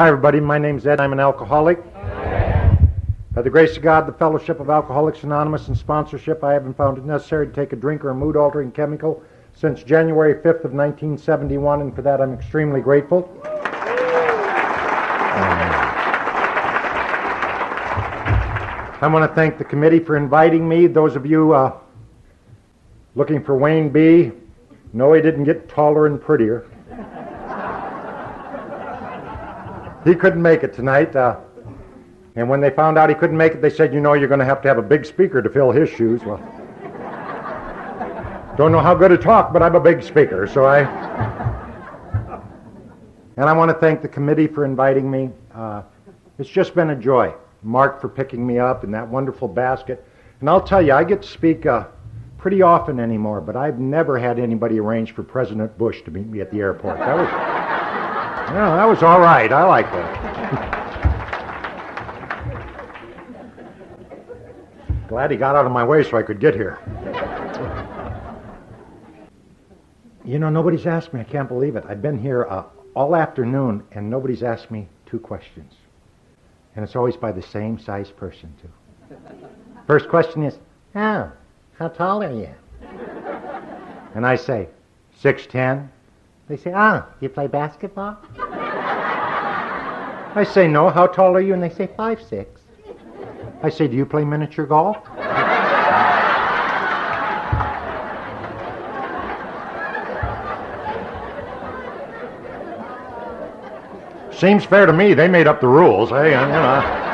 Hi, everybody. My name's Ed. I'm an alcoholic. By the grace of God, the Fellowship of Alcoholics Anonymous, and sponsorship, I haven't found it necessary to take a drink or a mood altering chemical since January 5th of 1971, and for that I'm extremely grateful. I want to thank the committee for inviting me. Those of you uh, looking for Wayne B., no, he didn't get taller and prettier. He couldn't make it tonight. Uh, and when they found out he couldn't make it, they said, You know, you're going to have to have a big speaker to fill his shoes. Well, don't know how good to talk, but I'm a big speaker, so I. And I want to thank the committee for inviting me. Uh, it's just been a joy. Mark for picking me up in that wonderful basket. And I'll tell you, I get to speak uh, pretty often anymore, but I've never had anybody arrange for President Bush to meet me at the airport. That was, yeah, that was all right. I like that. Glad he got out of my way so I could get here. You know, nobody's asked me. I can't believe it. I've been here uh, all afternoon, and nobody's asked me two questions. And it's always by the same size person, too. First question is, Oh, how tall are you? And I say, 6'10. They say, Ah, you play basketball? I say, No, how tall are you? And they say, five, six. I say, Do you play miniature golf? Seems fair to me. They made up the rules. Hey, you know.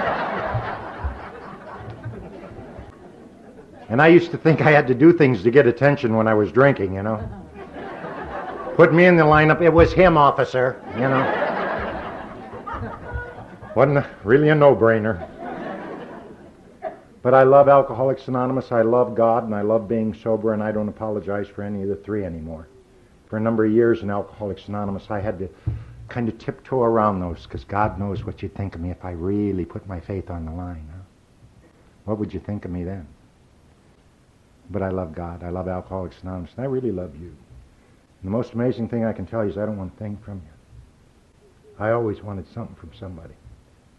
And I used to think I had to do things to get attention when I was drinking, you know. Put me in the lineup. It was him, officer, you know. Wasn't really a no-brainer. But I love Alcoholics Anonymous. I love God, and I love being sober, and I don't apologize for any of the three anymore. For a number of years in Alcoholics Anonymous, I had to kind of tiptoe around those because God knows what you'd think of me if I really put my faith on the line. Huh? What would you think of me then? But I love God. I love Alcoholics Anonymous. And I really love you. And the most amazing thing I can tell you is I don't want a thing from you. I always wanted something from somebody.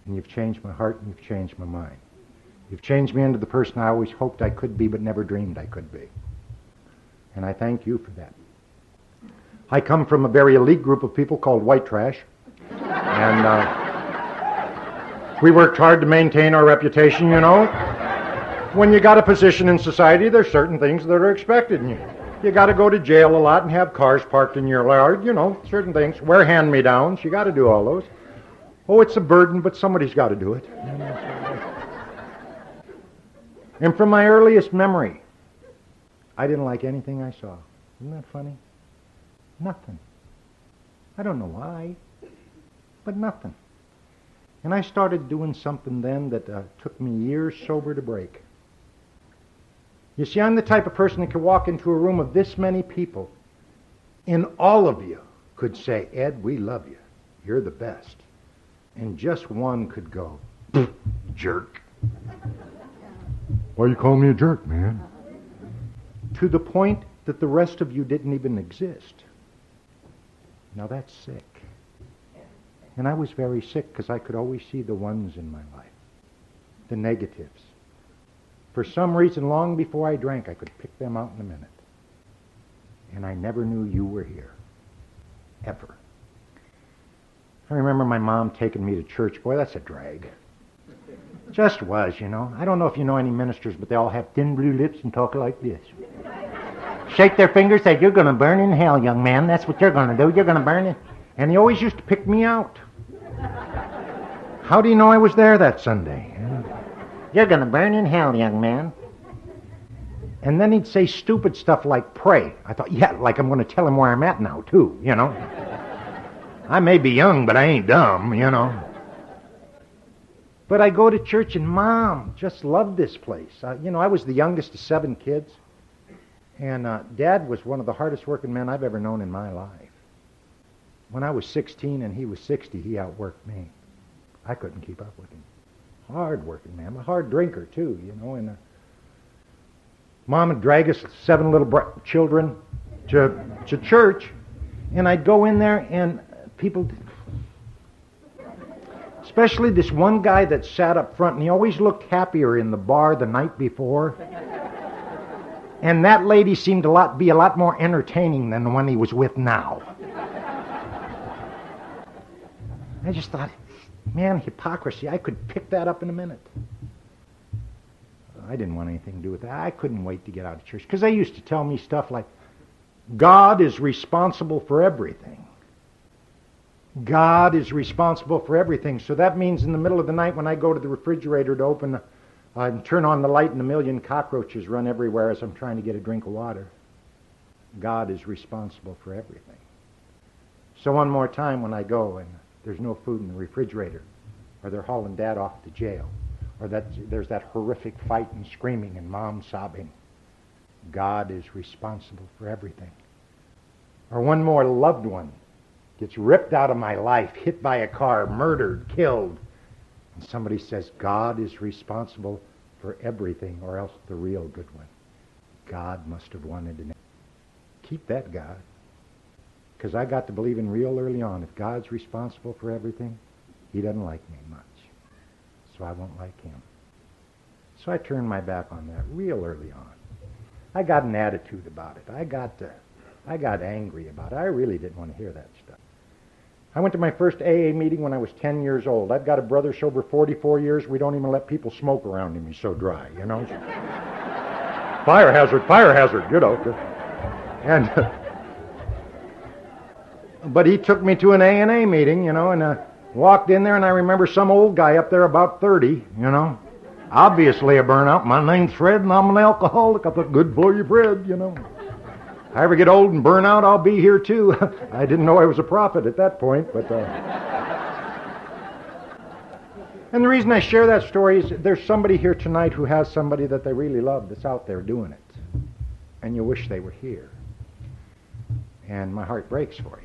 And you've changed my heart and you've changed my mind. You've changed me into the person I always hoped I could be but never dreamed I could be. And I thank you for that. I come from a very elite group of people called white trash. And uh, we worked hard to maintain our reputation, you know. When you got a position in society, there's certain things that are expected. And you, you got to go to jail a lot and have cars parked in your yard, you know, certain things. Wear hand-me-downs. You got to do all those. Oh, it's a burden, but somebody's got to do it. And from my earliest memory, I didn't like anything I saw. Isn't that funny? Nothing. I don't know why, but nothing. And I started doing something then that uh, took me years sober to break. You see, I'm the type of person that could walk into a room of this many people, and all of you could say, Ed, we love you. You're the best. And just one could go, jerk. Why are you calling me a jerk, man? To the point that the rest of you didn't even exist. Now that's sick. And I was very sick because I could always see the ones in my life, the negatives. For some reason, long before I drank, I could pick them out in a minute. And I never knew you were here. Ever. I remember my mom taking me to church. Boy, that's a drag. Just was, you know. I don't know if you know any ministers, but they all have thin blue lips and talk like this. Shake their fingers, say, You're going to burn in hell, young man. That's what you're going to do. You're going to burn it. And he always used to pick me out. How do you know I was there that Sunday? You're going to burn in hell, young man. And then he'd say stupid stuff like pray. I thought, yeah, like I'm going to tell him where I'm at now, too, you know. I may be young, but I ain't dumb, you know. But I go to church, and Mom just loved this place. Uh, you know, I was the youngest of seven kids, and uh, Dad was one of the hardest working men I've ever known in my life. When I was 16 and he was 60, he outworked me. I couldn't keep up with him. Hard working man, a hard drinker too, you know. And uh, Mom would drag us seven little br- children to to church, and I'd go in there, and people Especially this one guy that sat up front, and he always looked happier in the bar the night before. And that lady seemed to lot, be a lot more entertaining than the one he was with now. I just thought, man, hypocrisy. I could pick that up in a minute. I didn't want anything to do with that. I couldn't wait to get out of church because they used to tell me stuff like, God is responsible for everything. God is responsible for everything. So that means in the middle of the night when I go to the refrigerator to open uh, and turn on the light and a million cockroaches run everywhere as I'm trying to get a drink of water, God is responsible for everything. So one more time when I go and there's no food in the refrigerator, or they're hauling dad off to jail, or that there's that horrific fight and screaming and mom sobbing. God is responsible for everything. Or one more loved one gets ripped out of my life, hit by a car, murdered, killed. And somebody says, God is responsible for everything, or else the real good one. God must have wanted to keep that God. Because I got to believe in real early on, if God's responsible for everything, he doesn't like me much. So I won't like him. So I turned my back on that real early on. I got an attitude about it. I got, uh, I got angry about it. I really didn't want to hear that stuff. I went to my first AA meeting when I was 10 years old. I've got a brother sober 44 years. We don't even let people smoke around him. He's so dry, you know. fire hazard, fire hazard, you know. And but he took me to an A&A meeting, you know, and uh, walked in there, and I remember some old guy up there about 30, you know. Obviously a burnout. My name's Fred, and I'm an alcoholic. I thought, good for you, Fred, you know. If I ever get old and burn out, I'll be here too. I didn't know I was a prophet at that point, but. Uh... and the reason I share that story is there's somebody here tonight who has somebody that they really love that's out there doing it, and you wish they were here. And my heart breaks for you.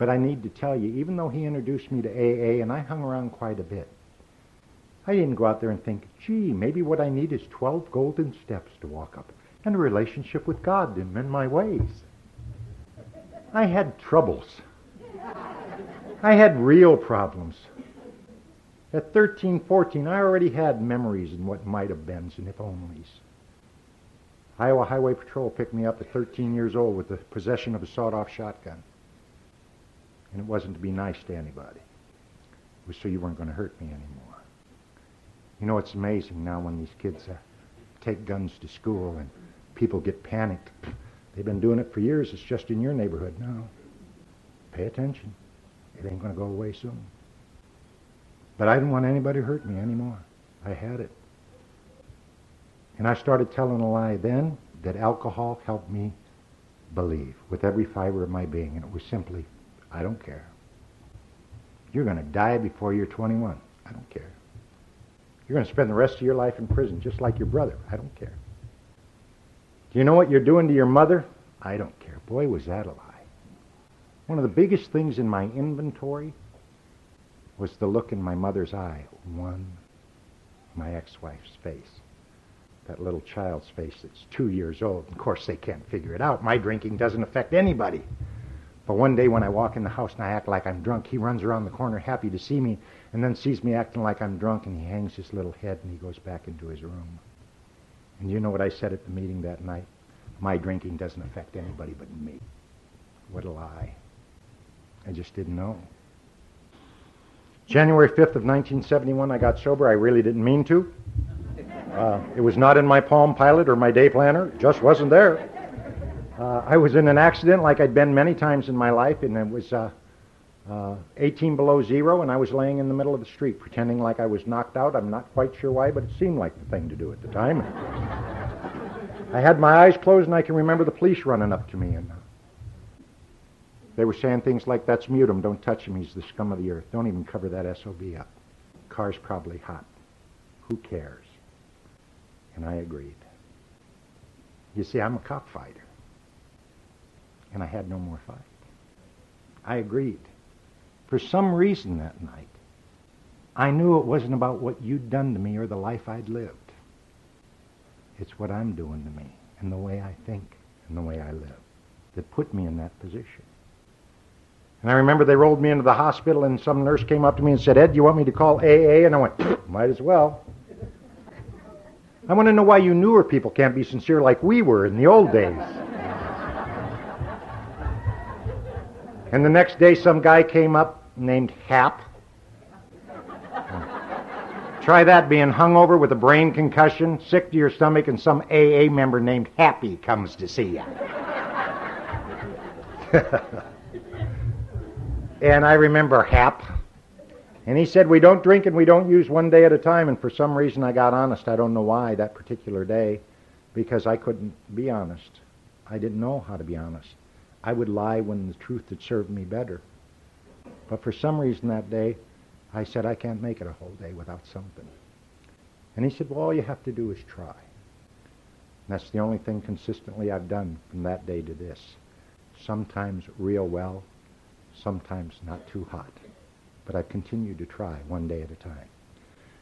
But I need to tell you, even though he introduced me to AA, and I hung around quite a bit, I didn't go out there and think, gee, maybe what I need is 12 golden steps to walk up and a relationship with God and mend my ways. I had troubles. I had real problems. At 13, 14, I already had memories and what might have beens and if onlys. Iowa Highway Patrol picked me up at 13 years old with the possession of a sawed-off shotgun. And it wasn't to be nice to anybody. It was so you weren't going to hurt me anymore. You know, it's amazing now when these kids uh, take guns to school and people get panicked. They've been doing it for years. It's just in your neighborhood now. Pay attention. It ain't going to go away soon. But I didn't want anybody to hurt me anymore. I had it. And I started telling a lie then that alcohol helped me believe with every fiber of my being. And it was simply, I don't care. You're going to die before you're 21. I don't care. You're going to spend the rest of your life in prison just like your brother. I don't care. Do you know what you're doing to your mother? I don't care. Boy, was that a lie. One of the biggest things in my inventory was the look in my mother's eye. One, my ex-wife's face. That little child's face that's two years old. Of course, they can't figure it out. My drinking doesn't affect anybody. But one day when I walk in the house and I act like I'm drunk, he runs around the corner happy to see me and then sees me acting like I'm drunk and he hangs his little head and he goes back into his room. And you know what I said at the meeting that night? My drinking doesn't affect anybody but me. What a lie. I just didn't know. January 5th of 1971, I got sober. I really didn't mean to. Uh, it was not in my Palm Pilot or my day planner. It just wasn't there. Uh, I was in an accident like I'd been many times in my life, and it was uh, uh, 18 below zero, and I was laying in the middle of the street pretending like I was knocked out. I'm not quite sure why, but it seemed like the thing to do at the time. I had my eyes closed, and I can remember the police running up to me, and uh, they were saying things like, "That's Mutum. Don't touch him. He's the scum of the earth. Don't even cover that sob up. Car's probably hot. Who cares?" And I agreed. You see, I'm a cockfighter, and I had no more fight. I agreed for some reason that night, I knew it wasn't about what you'd done to me or the life I'd lived. It's what I'm doing to me and the way I think and the way I live that put me in that position. And I remember they rolled me into the hospital, and some nurse came up to me and said, Ed, you want me to call AA? And I went, might as well. I want to know why you newer people can't be sincere like we were in the old days. And the next day, some guy came up named Hap. Try that being hungover with a brain concussion, sick to your stomach, and some AA member named Happy comes to see you. and I remember Hap. And he said, We don't drink and we don't use one day at a time. And for some reason, I got honest. I don't know why that particular day, because I couldn't be honest. I didn't know how to be honest. I would lie when the truth had served me better. But for some reason that day, I said, I can't make it a whole day without something. And he said, Well, all you have to do is try. And that's the only thing consistently I've done from that day to this. Sometimes real well, sometimes not too hot. But I've continued to try one day at a time.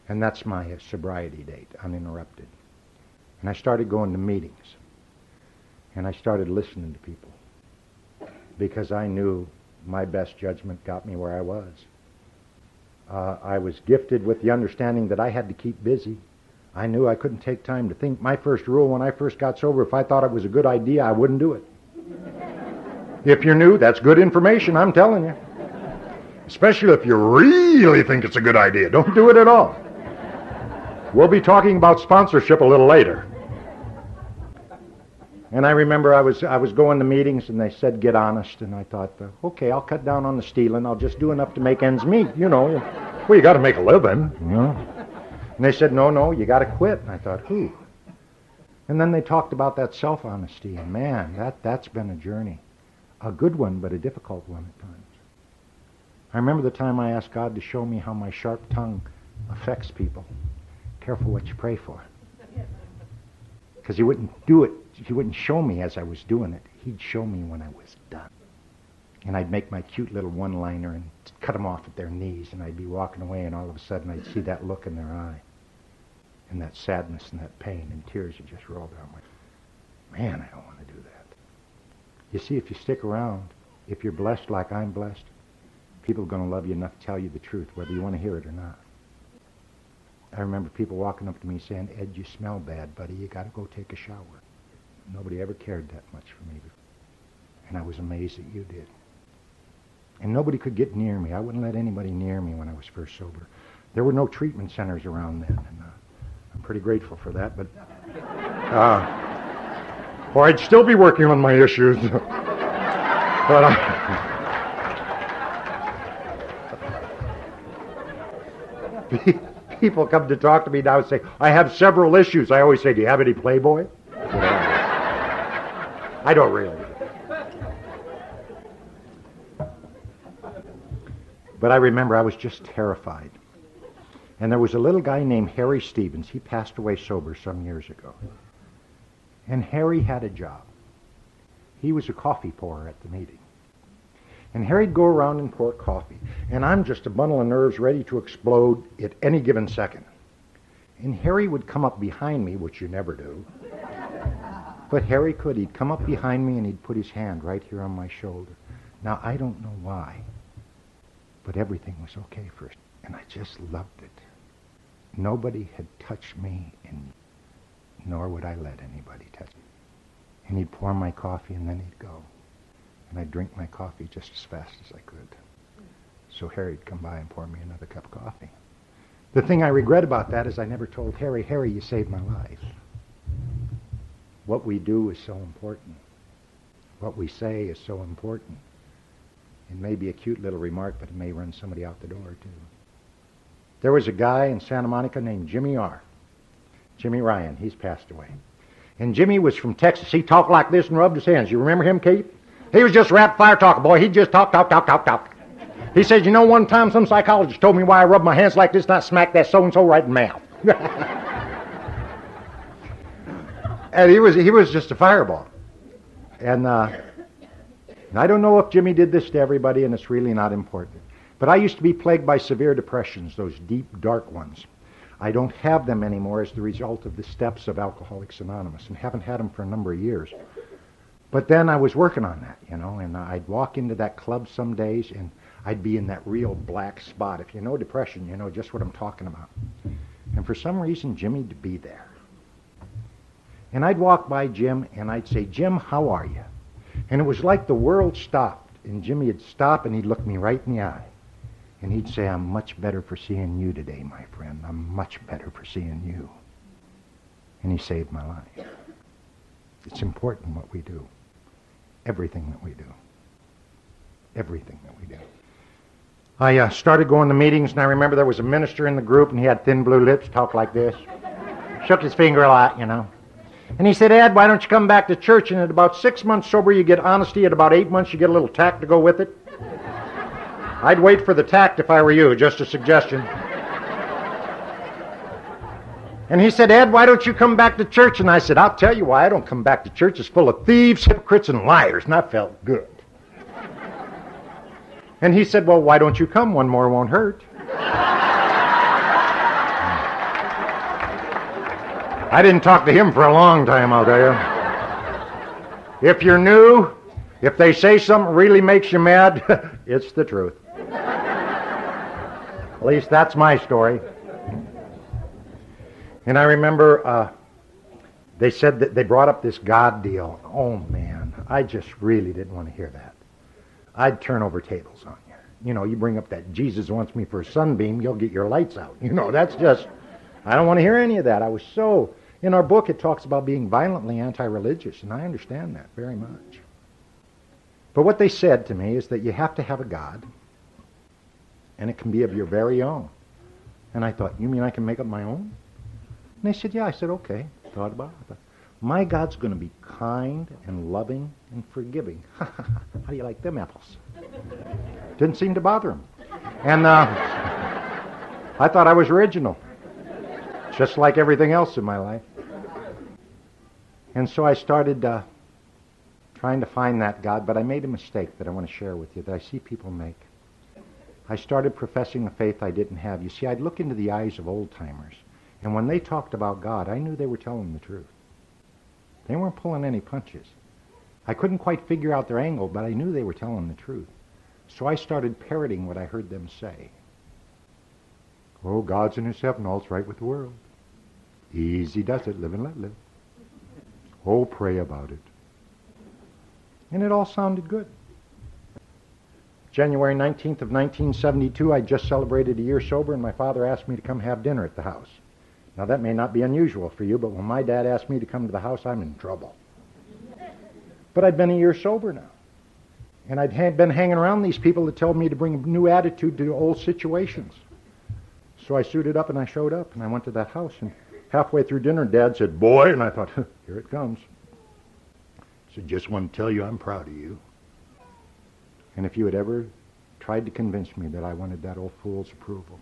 And that's my sobriety date, uninterrupted. And I started going to meetings. And I started listening to people. Because I knew my best judgment got me where I was. Uh, I was gifted with the understanding that I had to keep busy. I knew I couldn't take time to think. My first rule when I first got sober, if I thought it was a good idea, I wouldn't do it. if you're new, that's good information, I'm telling you. Especially if you really think it's a good idea. Don't do it at all. We'll be talking about sponsorship a little later. And I remember I was I was going to meetings and they said get honest. And I thought okay I'll cut down on the stealing I'll just do enough to make ends meet you know. Well you got to make a living. You know and they said no no you got to quit. And I thought who? And then they talked about that self honesty and man that that's been a journey. A good one but a difficult one at times. I remember the time I asked God to show me how my sharp tongue affects people. Careful what you pray for. Because he wouldn't do it he wouldn't show me as I was doing it. He'd show me when I was done. And I'd make my cute little one-liner and cut them off at their knees, and I'd be walking away, and all of a sudden I'd see that look in their eye, and that sadness and that pain, and tears would just roll down my. Man, I don't want to do that. You see, if you stick around, if you're blessed like I'm blessed, people are going to love you enough to tell you the truth, whether you want to hear it or not. I remember people walking up to me saying, Ed, you smell bad, buddy. You got to go take a shower. Nobody ever cared that much for me before. And I was amazed that you did. And nobody could get near me. I wouldn't let anybody near me when I was first sober. There were no treatment centers around then. And uh, I'm pretty grateful for that. But, uh, or I'd still be working on my issues. but, uh, people come to talk to me now and say, I have several issues. I always say, Do you have any Playboy? I don't really. But I remember I was just terrified. And there was a little guy named Harry Stevens. He passed away sober some years ago. And Harry had a job. He was a coffee pourer at the meeting. And Harry'd go around and pour coffee. And I'm just a bundle of nerves ready to explode at any given second. And Harry would come up behind me, which you never do. But Harry could. He'd come up behind me and he'd put his hand right here on my shoulder. Now, I don't know why, but everything was okay first. And I just loved it. Nobody had touched me, and nor would I let anybody touch me. And he'd pour my coffee, and then he'd go. And I'd drink my coffee just as fast as I could. So Harry'd come by and pour me another cup of coffee. The thing I regret about that is I never told Harry, Harry, you saved my life. What we do is so important. What we say is so important. It may be a cute little remark, but it may run somebody out the door, too. There was a guy in Santa Monica named Jimmy R. Jimmy Ryan. He's passed away. And Jimmy was from Texas. He talked like this and rubbed his hands. You remember him, Kate? He was just rapid fire talker, boy. He'd just talk, talk, talk, talk, talk. He said, you know, one time some psychologist told me why I rub my hands like this and I smack that so-and-so right in the mouth. and he was he was just a fireball. And uh, I don't know if Jimmy did this to everybody, and it's really not important. But I used to be plagued by severe depressions, those deep, dark ones. I don't have them anymore as the result of the steps of Alcoholics Anonymous, and haven't had them for a number of years. But then I was working on that, you know, and I'd walk into that club some days and I'd be in that real black spot. If you know depression, you know just what I'm talking about. And for some reason, Jimmy'd be there. And I'd walk by Jim and I'd say, Jim, how are you? And it was like the world stopped. And Jimmy would stop and he'd look me right in the eye. And he'd say, I'm much better for seeing you today, my friend. I'm much better for seeing you. And he saved my life. It's important what we do. Everything that we do. Everything that we do. I uh, started going to meetings, and I remember there was a minister in the group, and he had thin blue lips, talked like this. Shook his finger a lot, you know. And he said, Ed, why don't you come back to church? And at about six months sober, you get honesty. At about eight months, you get a little tact to go with it. I'd wait for the tact if I were you, just a suggestion. And he said, Ed, why don't you come back to church? And I said, I'll tell you why I don't come back to church. It's full of thieves, hypocrites, and liars. And I felt good. And he said, Well, why don't you come? One more won't hurt. I didn't talk to him for a long time, I'll tell you. If you're new, if they say something really makes you mad, it's the truth. At least that's my story. And I remember uh, they said that they brought up this God deal. Oh, man, I just really didn't want to hear that. I'd turn over tables on you. You know, you bring up that Jesus wants me for a sunbeam, you'll get your lights out. You know, that's just, I don't want to hear any of that. I was so, in our book, it talks about being violently anti religious, and I understand that very much. But what they said to me is that you have to have a God, and it can be of your very own. And I thought, you mean I can make up my own? And they said, yeah. I said, okay. Thought about it. My God's going to be kind and loving and forgiving. How do you like them apples? Didn't seem to bother him. And uh, I thought I was original, just like everything else in my life. And so I started uh, trying to find that God, but I made a mistake that I want to share with you that I see people make. I started professing a faith I didn't have. You see, I'd look into the eyes of old timers, and when they talked about God, I knew they were telling the truth. They weren't pulling any punches. I couldn't quite figure out their angle, but I knew they were telling the truth. So I started parroting what I heard them say. Oh, God's in his heaven, all's right with the world. Easy does it, live and let live. Oh, pray about it. And it all sounded good. January 19th of 1972, I just celebrated a year sober, and my father asked me to come have dinner at the house. Now, that may not be unusual for you, but when my dad asked me to come to the house, I'm in trouble. But I'd been a year sober now. And I'd ha- been hanging around these people that told me to bring a new attitude to old situations. So I suited up and I showed up, and I went to that house. And halfway through dinner, Dad said, Boy, and I thought, here it comes. He said, Just want to tell you I'm proud of you. And if you had ever tried to convince me that I wanted that old fool's approval,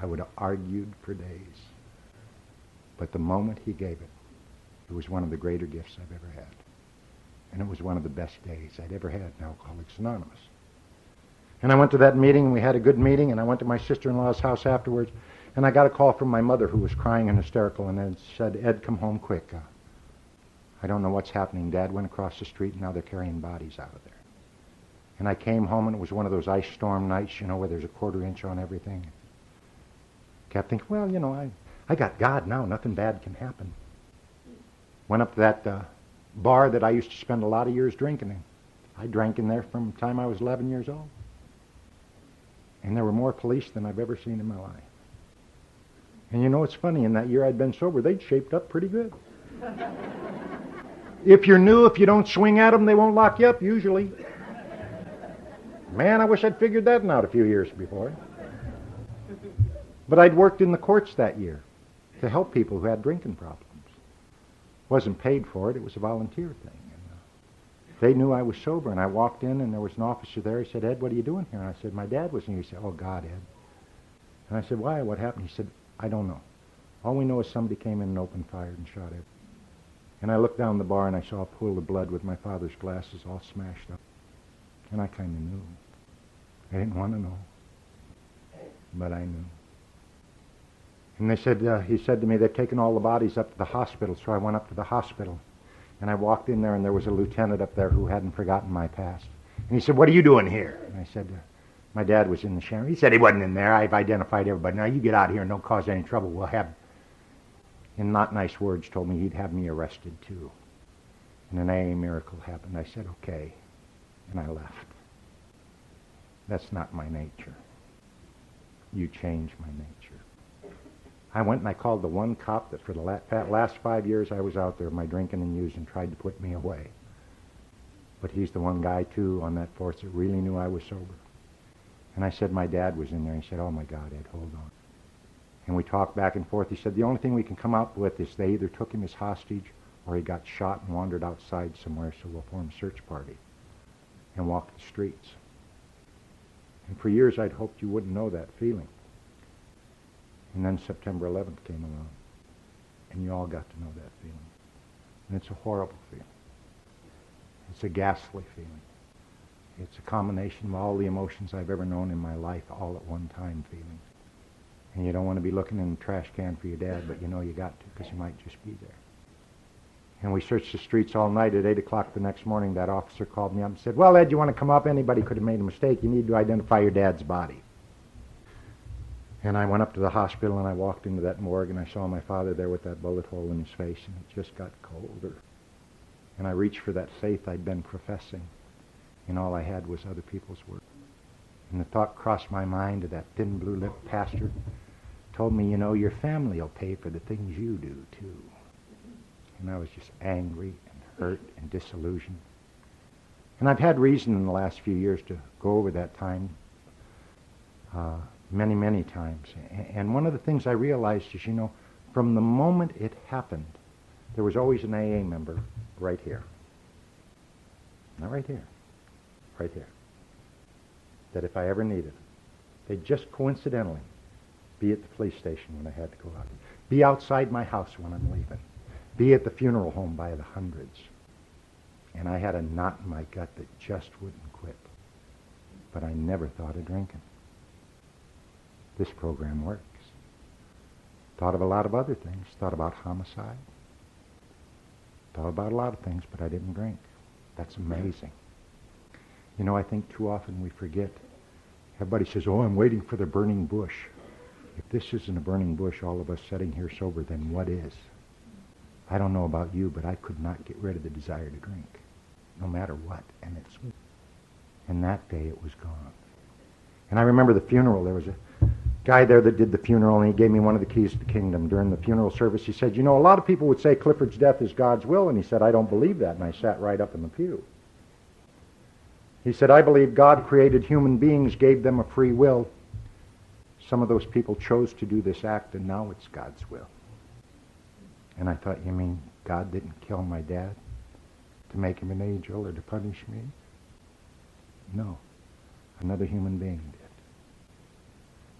I would have argued for days. But the moment he gave it, it was one of the greater gifts I've ever had. And it was one of the best days I'd ever had in Alcoholics Anonymous. And I went to that meeting, and we had a good meeting, and I went to my sister-in-law's house afterwards, and I got a call from my mother who was crying and hysterical, and said, Ed, come home quick. Uh, I don't know what's happening. Dad went across the street, and now they're carrying bodies out of there. And I came home, and it was one of those ice storm nights, you know, where there's a quarter inch on everything. Kept thinking, well, you know, I, I got God now. Nothing bad can happen. Went up to that uh, bar that I used to spend a lot of years drinking in. I drank in there from the time I was 11 years old. And there were more police than I've ever seen in my life. And you know, it's funny, in that year I'd been sober, they'd shaped up pretty good. if you're new, if you don't swing at them, they won't lock you up, usually. Man, I wish I'd figured that out a few years before. But I'd worked in the courts that year to help people who had drinking problems. Wasn't paid for it. It was a volunteer thing. And, uh, they knew I was sober, and I walked in, and there was an officer there. He said, Ed, what are you doing here? And I said, my dad was here. He said, oh, God, Ed. And I said, why? What happened? He said, I don't know. All we know is somebody came in and opened fire and shot Ed. And I looked down the bar, and I saw a pool of blood with my father's glasses all smashed up. And I kind of knew. I didn't want to know. But I knew. And they said, uh, he said to me, they've taken all the bodies up to the hospital. So I went up to the hospital. And I walked in there, and there was a lieutenant up there who hadn't forgotten my past. And he said, What are you doing here? And I said, My dad was in the shower. He said he wasn't in there. I've identified everybody. Now you get out here and don't cause any trouble. We'll have, in not nice words, told me he'd have me arrested too. And an AA miracle happened. I said, Okay. And I left. That's not my nature. You change my nature. I went and I called the one cop that for the last five years I was out there, my drinking and using, tried to put me away. But he's the one guy, too, on that force that really knew I was sober. And I said my dad was in there. He said, oh, my God, Ed, hold on. And we talked back and forth. He said, the only thing we can come up with is they either took him as hostage or he got shot and wandered outside somewhere, so we'll form a search party and walk the streets. And for years I'd hoped you wouldn't know that feeling. And then September 11th came along, and you all got to know that feeling. And it's a horrible feeling. It's a ghastly feeling. It's a combination of all the emotions I've ever known in my life all at one time feeling. And you don't want to be looking in the trash can for your dad, but you know you got to because he might just be there. And we searched the streets all night. At 8 o'clock the next morning, that officer called me up and said, Well, Ed, you want to come up? Anybody could have made a mistake. You need to identify your dad's body. And I went up to the hospital and I walked into that morgue and I saw my father there with that bullet hole in his face and it just got colder. And I reached for that faith I'd been professing and all I had was other people's work. And the thought crossed my mind of that thin blue-lipped pastor told me, you know, your family will pay for the things you do too. And I was just angry and hurt and disillusioned. And I've had reason in the last few years to go over that time uh, many, many times. And one of the things I realized is, you know, from the moment it happened, there was always an AA member right here. Not right here. Right here. That if I ever needed them, they'd just coincidentally be at the police station when I had to go out. Be outside my house when I'm leaving. Be at the funeral home by the hundreds. And I had a knot in my gut that just wouldn't quit. But I never thought of drinking. This program works. Thought of a lot of other things. Thought about homicide. Thought about a lot of things, but I didn't drink. That's amazing. You know, I think too often we forget. Everybody says, oh, I'm waiting for the burning bush. If this isn't a burning bush, all of us sitting here sober, then what is? I don't know about you, but I could not get rid of the desire to drink, no matter what. And it's, and that day it was gone. And I remember the funeral. There was a guy there that did the funeral, and he gave me one of the keys to the kingdom. During the funeral service, he said, you know, a lot of people would say Clifford's death is God's will, and he said, I don't believe that. And I sat right up in the pew. He said, I believe God created human beings, gave them a free will. Some of those people chose to do this act, and now it's God's will. And I thought, you mean God didn't kill my dad to make him an angel or to punish me? No. Another human being did.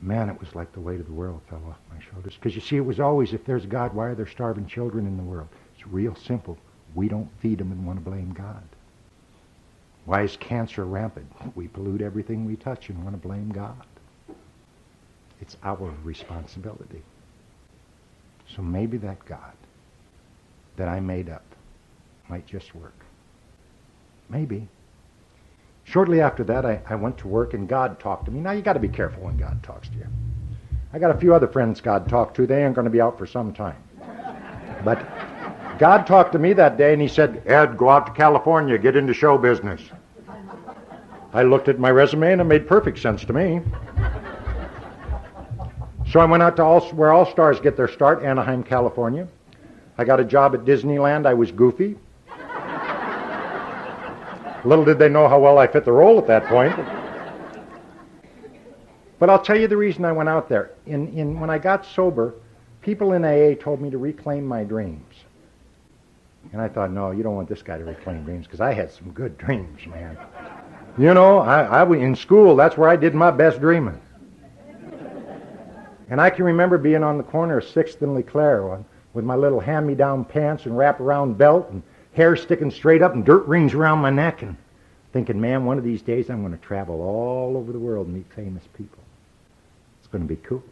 Man, it was like the weight of the world fell off my shoulders. Because you see, it was always, if there's God, why are there starving children in the world? It's real simple. We don't feed them and want to blame God. Why is cancer rampant? We pollute everything we touch and want to blame God. It's our responsibility. So maybe that God that I made up might just work. Maybe. Shortly after that, I, I went to work and God talked to me. Now, you got to be careful when God talks to you. I got a few other friends God talked to. They ain't going to be out for some time. But God talked to me that day and he said, Ed, go out to California, get into show business. I looked at my resume and it made perfect sense to me. So I went out to all, where all stars get their start, Anaheim, California. I got a job at Disneyland. I was goofy. Little did they know how well I fit the role at that point. But I'll tell you the reason I went out there. In, in, when I got sober, people in AA told me to reclaim my dreams. And I thought, no, you don't want this guy to reclaim dreams because I had some good dreams, man. You know, I, I in school, that's where I did my best dreaming. And I can remember being on the corner of 6th and LeClaire uh, with my little hand-me-down pants and wrap-around belt and hair sticking straight up and dirt rings around my neck and thinking, man, one of these days I'm going to travel all over the world and meet famous people. It's going to be cool.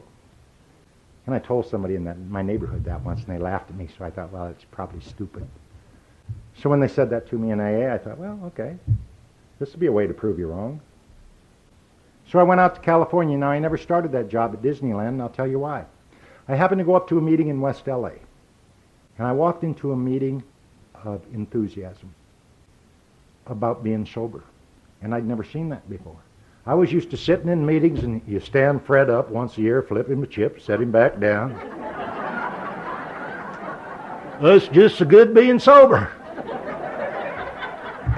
And I told somebody in that, my neighborhood that once, and they laughed at me, so I thought, well, it's probably stupid. So when they said that to me in AA, I thought, well, okay, this would be a way to prove you wrong. So I went out to California. Now, I never started that job at Disneyland, and I'll tell you why. I happened to go up to a meeting in West LA, and I walked into a meeting of enthusiasm about being sober, and I'd never seen that before. I was used to sitting in meetings, and you stand Fred up once a year, flip him a chip, set him back down. It's just so good being sober.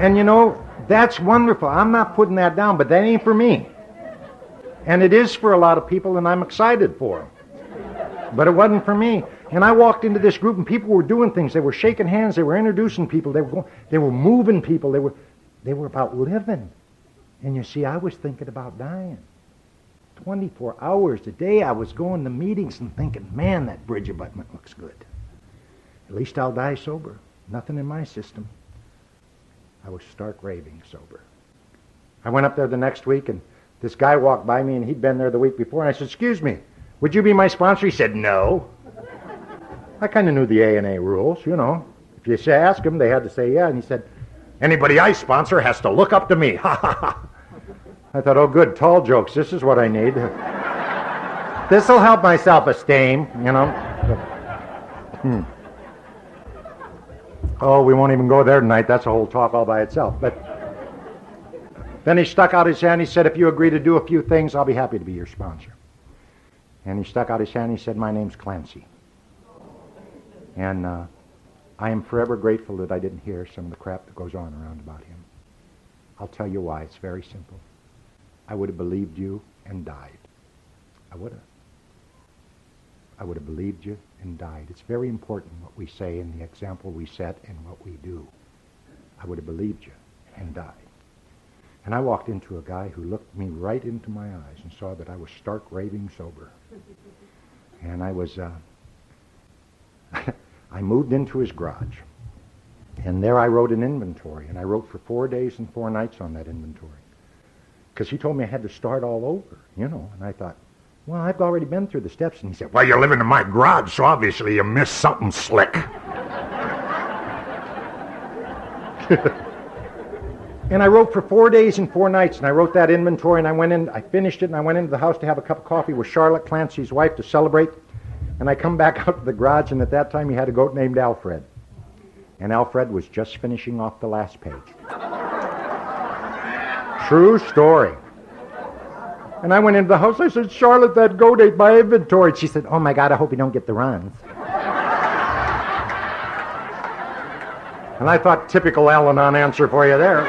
And you know, that's wonderful. I'm not putting that down, but that ain't for me. And it is for a lot of people, and I'm excited for them. But it wasn't for me. And I walked into this group, and people were doing things. They were shaking hands. They were introducing people. They were going, they were moving people. They were they were about living. And you see, I was thinking about dying. 24 hours a day, I was going to meetings and thinking, man, that bridge abutment looks good. At least I'll die sober. Nothing in my system. I was stark raving sober. I went up there the next week, and this guy walked by me, and he'd been there the week before, and I said, excuse me, would you be my sponsor? He said, no. I kind of knew the A&A rules, you know. If you ask them, they had to say yeah. And he said, anybody I sponsor has to look up to me. Ha ha ha. I thought, oh, good, tall jokes. This is what I need. this will help my self-esteem, you know. Hmm. Oh, we won't even go there tonight. That's a whole talk all by itself. But then he stuck out his hand. He said, if you agree to do a few things, I'll be happy to be your sponsor. And he stuck out his hand. He said, my name's Clancy. And uh, I am forever grateful that I didn't hear some of the crap that goes on around about him. I'll tell you why. It's very simple. I would have believed you and died. I would have. I would have believed you and died. It's very important what we say and the example we set and what we do. I would have believed you and died. And I walked into a guy who looked me right into my eyes and saw that I was stark raving sober. And I was, uh, I moved into his garage. And there I wrote an inventory. And I wrote for four days and four nights on that inventory because he told me I had to start all over, you know. And I thought, well, I've already been through the steps. And he said, well, you're living in my garage, so obviously you missed something slick. and I wrote for four days and four nights, and I wrote that inventory, and I went in, I finished it, and I went into the house to have a cup of coffee with Charlotte Clancy's wife to celebrate. And I come back out to the garage, and at that time he had a goat named Alfred. And Alfred was just finishing off the last page. True story. And I went into the house. I said, Charlotte, that goat ate my inventory. She said, Oh my God, I hope you don't get the runs. and I thought, typical Al Anon answer for you there.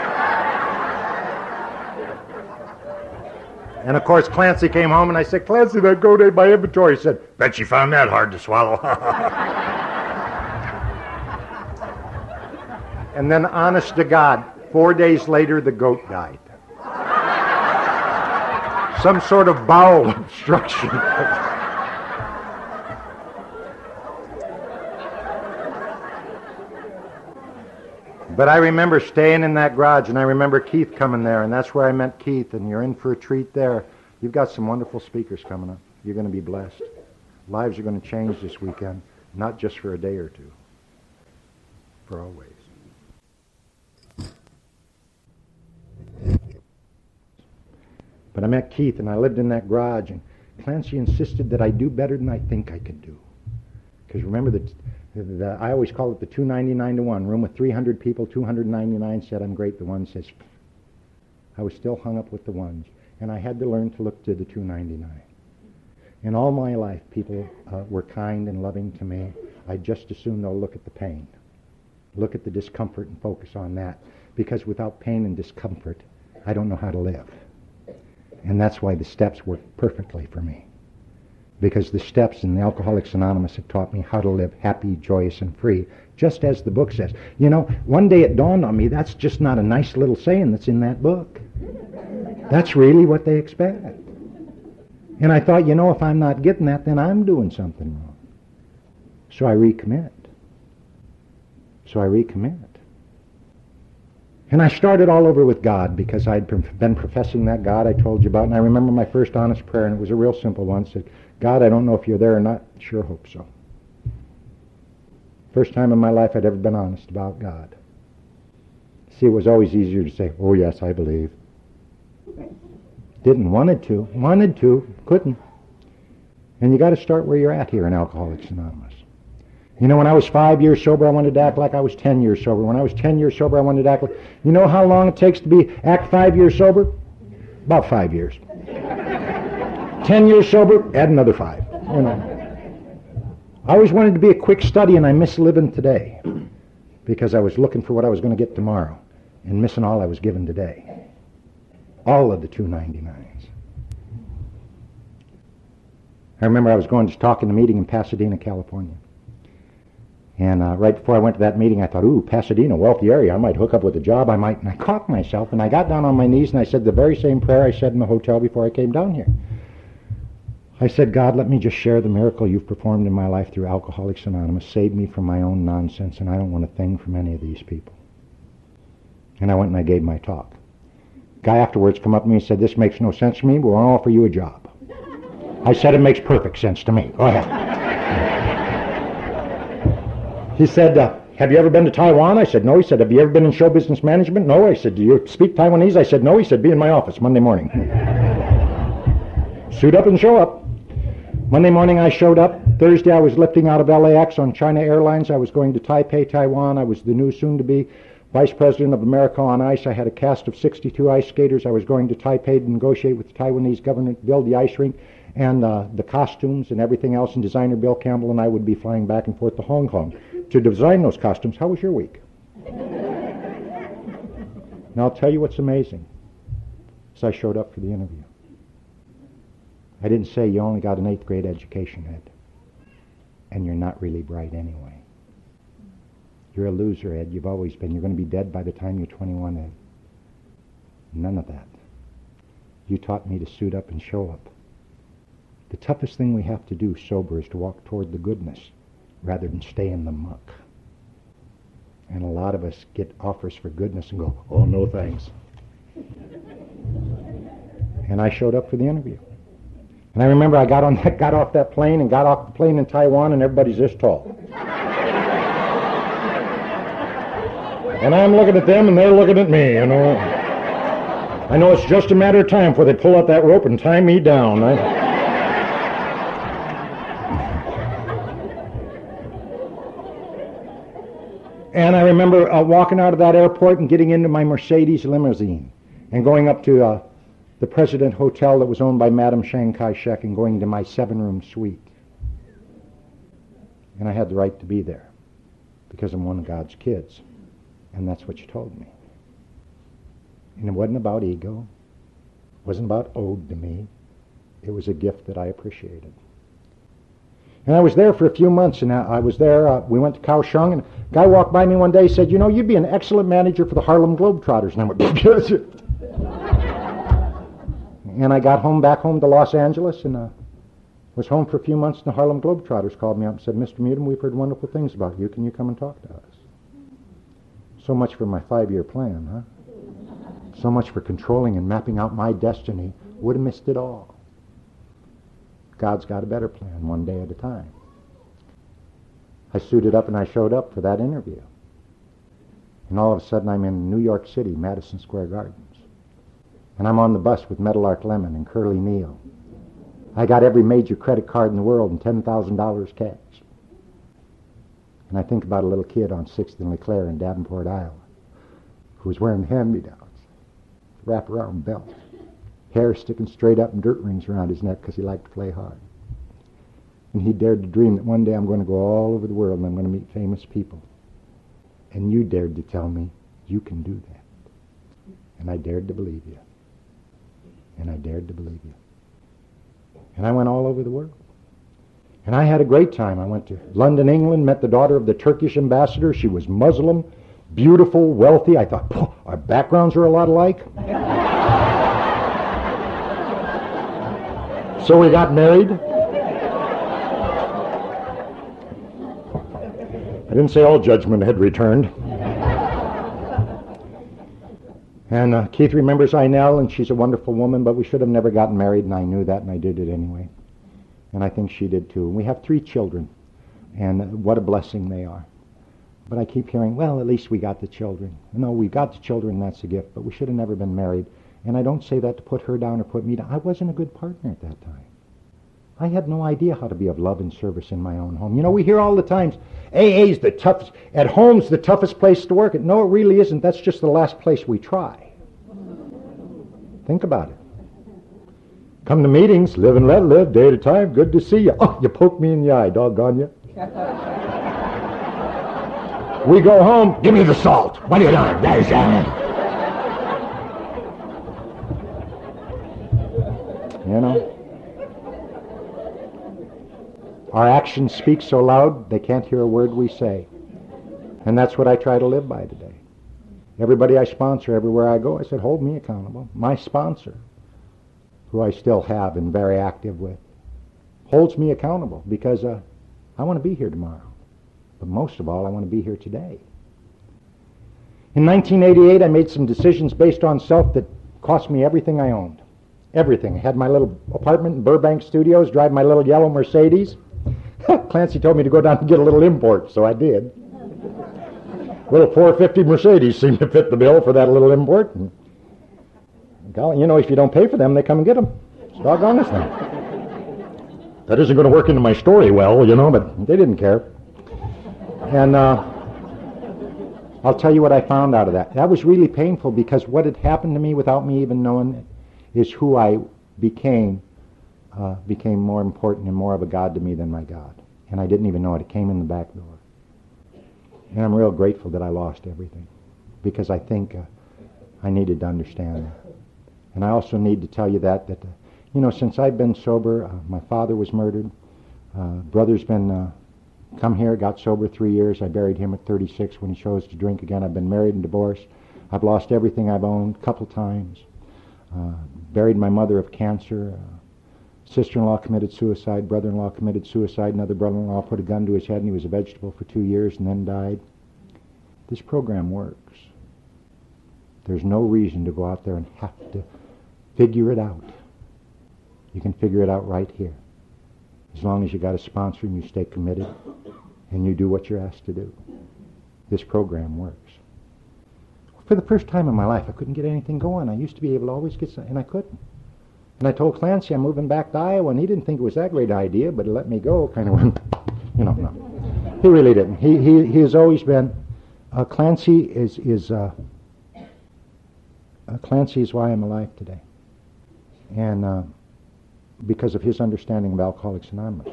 and of course, Clancy came home and I said, Clancy, that goat ate my inventory. He said, Bet you found that hard to swallow. and then, honest to God, four days later, the goat died some sort of bowel obstruction. But I remember staying in that garage, and I remember Keith coming there, and that's where I met Keith, and you're in for a treat there. You've got some wonderful speakers coming up. You're going to be blessed. Lives are going to change this weekend, not just for a day or two, for always. But I met Keith, and I lived in that garage, and Clancy insisted that I do better than I think I could do. Because remember, the, the, I always call it the 299 to 1. Room with 300 people, 299 said I'm great. The one says, I was still hung up with the ones. And I had to learn to look to the 299. In all my life, people uh, were kind and loving to me. I just assume they'll look at the pain, look at the discomfort and focus on that. Because without pain and discomfort, I don't know how to live. And that's why the steps work perfectly for me. Because the steps in the Alcoholics Anonymous have taught me how to live happy, joyous, and free, just as the book says. You know, one day it dawned on me that's just not a nice little saying that's in that book. That's really what they expect. And I thought, you know, if I'm not getting that, then I'm doing something wrong. So I recommit. So I recommit. And I started all over with God because I'd been professing that God I told you about. And I remember my first honest prayer, and it was a real simple one. Said, God, I don't know if you're there or not. Sure hope so. First time in my life I'd ever been honest about God. See, it was always easier to say, oh, yes, I believe. Didn't, wanted to, wanted to, couldn't. And you got to start where you're at here in Alcoholics Anonymous. You know, when I was five years sober, I wanted to act like I was ten years sober. When I was ten years sober, I wanted to act like. You know how long it takes to be act five years sober? About five years. ten years sober, add another five. You know. I always wanted to be a quick study, and I miss living today because I was looking for what I was going to get tomorrow and missing all I was given today. All of the 299s. I remember I was going to talk in the meeting in Pasadena, California. And uh, right before I went to that meeting, I thought, ooh, Pasadena, wealthy area. I might hook up with a job. I might. And I caught myself, and I got down on my knees, and I said the very same prayer I said in the hotel before I came down here. I said, God, let me just share the miracle you've performed in my life through Alcoholics Anonymous. Save me from my own nonsense, and I don't want a thing from any of these people. And I went and I gave my talk. Guy afterwards come up to me and said, this makes no sense to me, but we'll offer you a job. I said, it makes perfect sense to me. Go ahead. He said, uh, have you ever been to Taiwan? I said, no. He said, have you ever been in show business management? No. I said, do you speak Taiwanese? I said, no. He said, be in my office Monday morning. Suit up and show up. Monday morning I showed up. Thursday I was lifting out of LAX on China Airlines. I was going to Taipei, Taiwan. I was the new soon-to-be vice president of America on Ice. I had a cast of 62 ice skaters. I was going to Taipei to negotiate with the Taiwanese government build the ice rink and uh, the costumes and everything else. And designer Bill Campbell and I would be flying back and forth to Hong Kong to design those costumes. How was your week? now I'll tell you what's amazing. As I showed up for the interview, I didn't say you only got an eighth grade education, Ed, and you're not really bright anyway. You're a loser, Ed. You've always been. You're going to be dead by the time you're 21, Ed. None of that. You taught me to suit up and show up. The toughest thing we have to do sober is to walk toward the goodness rather than stay in the muck. And a lot of us get offers for goodness and go, oh, no thanks. and I showed up for the interview. And I remember I got on that, got off that plane and got off the plane in Taiwan, and everybody's this tall. and I'm looking at them, and they're looking at me. You know, I know it's just a matter of time before they pull out that rope and tie me down. I, And I remember uh, walking out of that airport and getting into my Mercedes limousine and going up to uh, the President Hotel that was owned by Madame Chiang Kai-shek and going to my seven-room suite. And I had the right to be there because I'm one of God's kids. And that's what you told me. And it wasn't about ego. It wasn't about owed to me. It was a gift that I appreciated. And I was there for a few months, and I was there. Uh, we went to Kaohsiung, and a guy walked by me one day said, You know, you'd be an excellent manager for the Harlem Globetrotters. And I went, Yes. and I got home, back home to Los Angeles, and uh, was home for a few months, and the Harlem Globetrotters called me up and said, Mr. Mutum, we've heard wonderful things about you. Can you come and talk to us? So much for my five-year plan, huh? So much for controlling and mapping out my destiny. Would have missed it all. God's got a better plan, one day at a time. I suited up and I showed up for that interview. And all of a sudden I'm in New York City, Madison Square Gardens. And I'm on the bus with Metal Meadowlark Lemon and Curly Neal. I got every major credit card in the world and $10,000 cash. And I think about a little kid on 6th and LeClaire in Davenport, Iowa, who was wearing hand-me-downs, wrap-around belts hair sticking straight up and dirt rings around his neck because he liked to play hard. And he dared to dream that one day I'm going to go all over the world and I'm going to meet famous people. And you dared to tell me you can do that. And I dared to believe you. And I dared to believe you. And I went all over the world. And I had a great time. I went to London, England, met the daughter of the Turkish ambassador. She was Muslim, beautiful, wealthy. I thought, our backgrounds are a lot alike. So we got married. I didn't say all judgment had returned. And uh, Keith remembers Inell, and she's a wonderful woman, but we should have never gotten married, and I knew that, and I did it anyway. And I think she did too. And we have three children, and what a blessing they are. But I keep hearing, well, at least we got the children. No, we got the children, that's a gift, but we should have never been married. And I don't say that to put her down or put me down. I wasn't a good partner at that time. I had no idea how to be of love and service in my own home. You know, we hear all the times, AA's the toughest, at home's the toughest place to work. No, it really isn't. That's just the last place we try. Think about it. Come to meetings, live and let live, day at a time, good to see you. Oh, you poke me in the eye, doggone you. we go home, give me the salt. What are you doing? There's You know? Our actions speak so loud they can't hear a word we say. And that's what I try to live by today. Everybody I sponsor everywhere I go, I said, hold me accountable. My sponsor, who I still have and very active with, holds me accountable because uh, I want to be here tomorrow. But most of all, I want to be here today. In 1988, I made some decisions based on self that cost me everything I owned. Everything. I had my little apartment in Burbank Studios, drive my little yellow Mercedes. Clancy told me to go down and get a little import, so I did. little 450 Mercedes seemed to fit the bill for that little import. Golly, you know, if you don't pay for them, they come and get them. It's doggone thing. That isn't going to work into my story well, you know, but they didn't care. And uh, I'll tell you what I found out of that. That was really painful because what had happened to me without me even knowing it is who I became uh, became more important and more of a God to me than my God. And I didn't even know it. It came in the back door. And I'm real grateful that I lost everything because I think uh, I needed to understand that. And I also need to tell you that, that uh, you know, since I've been sober, uh, my father was murdered. Uh, brother's been uh, come here, got sober three years. I buried him at 36 when he chose to drink again. I've been married and divorced. I've lost everything I've owned a couple times. Uh, buried my mother of cancer. Uh, Sister-in-law committed suicide. Brother-in-law committed suicide. Another brother-in-law put a gun to his head and he was a vegetable for two years and then died. This program works. There's no reason to go out there and have to figure it out. You can figure it out right here. As long as you got a sponsor and you stay committed and you do what you're asked to do. This program works. For the first time in my life, I couldn't get anything going. I used to be able to always get something, and I couldn't. And I told Clancy I'm moving back to Iowa, and he didn't think it was that great idea, but he let me go. Kind of went, you know, no. He really didn't. He he he has always been. Uh, Clancy is is uh, uh, Clancy is why I'm alive today, and uh, because of his understanding of Alcoholics Anonymous.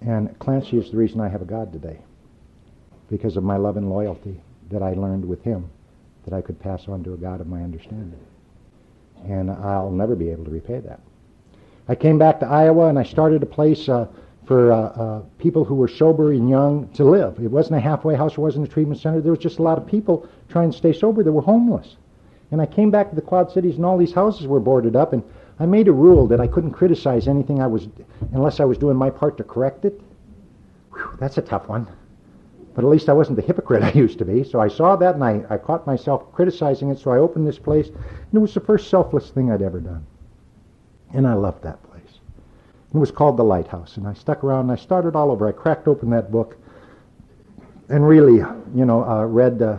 And Clancy is the reason I have a God today, because of my love and loyalty that I learned with him, that I could pass on to a God of my understanding and I'll never be able to repay that. I came back to Iowa and I started a place uh, for uh, uh, people who were sober and young to live. It wasn't a halfway house, it wasn't a treatment center. There was just a lot of people trying to stay sober that were homeless. And I came back to the Quad Cities and all these houses were boarded up and I made a rule that I couldn't criticize anything I was unless I was doing my part to correct it. Whew, that's a tough one. But at least I wasn't the hypocrite I used to be. So I saw that and I, I caught myself criticizing it. So I opened this place. And it was the first selfless thing I'd ever done. And I loved that place. It was called The Lighthouse. And I stuck around and I started all over. I cracked open that book and really, you know, uh, read. Uh,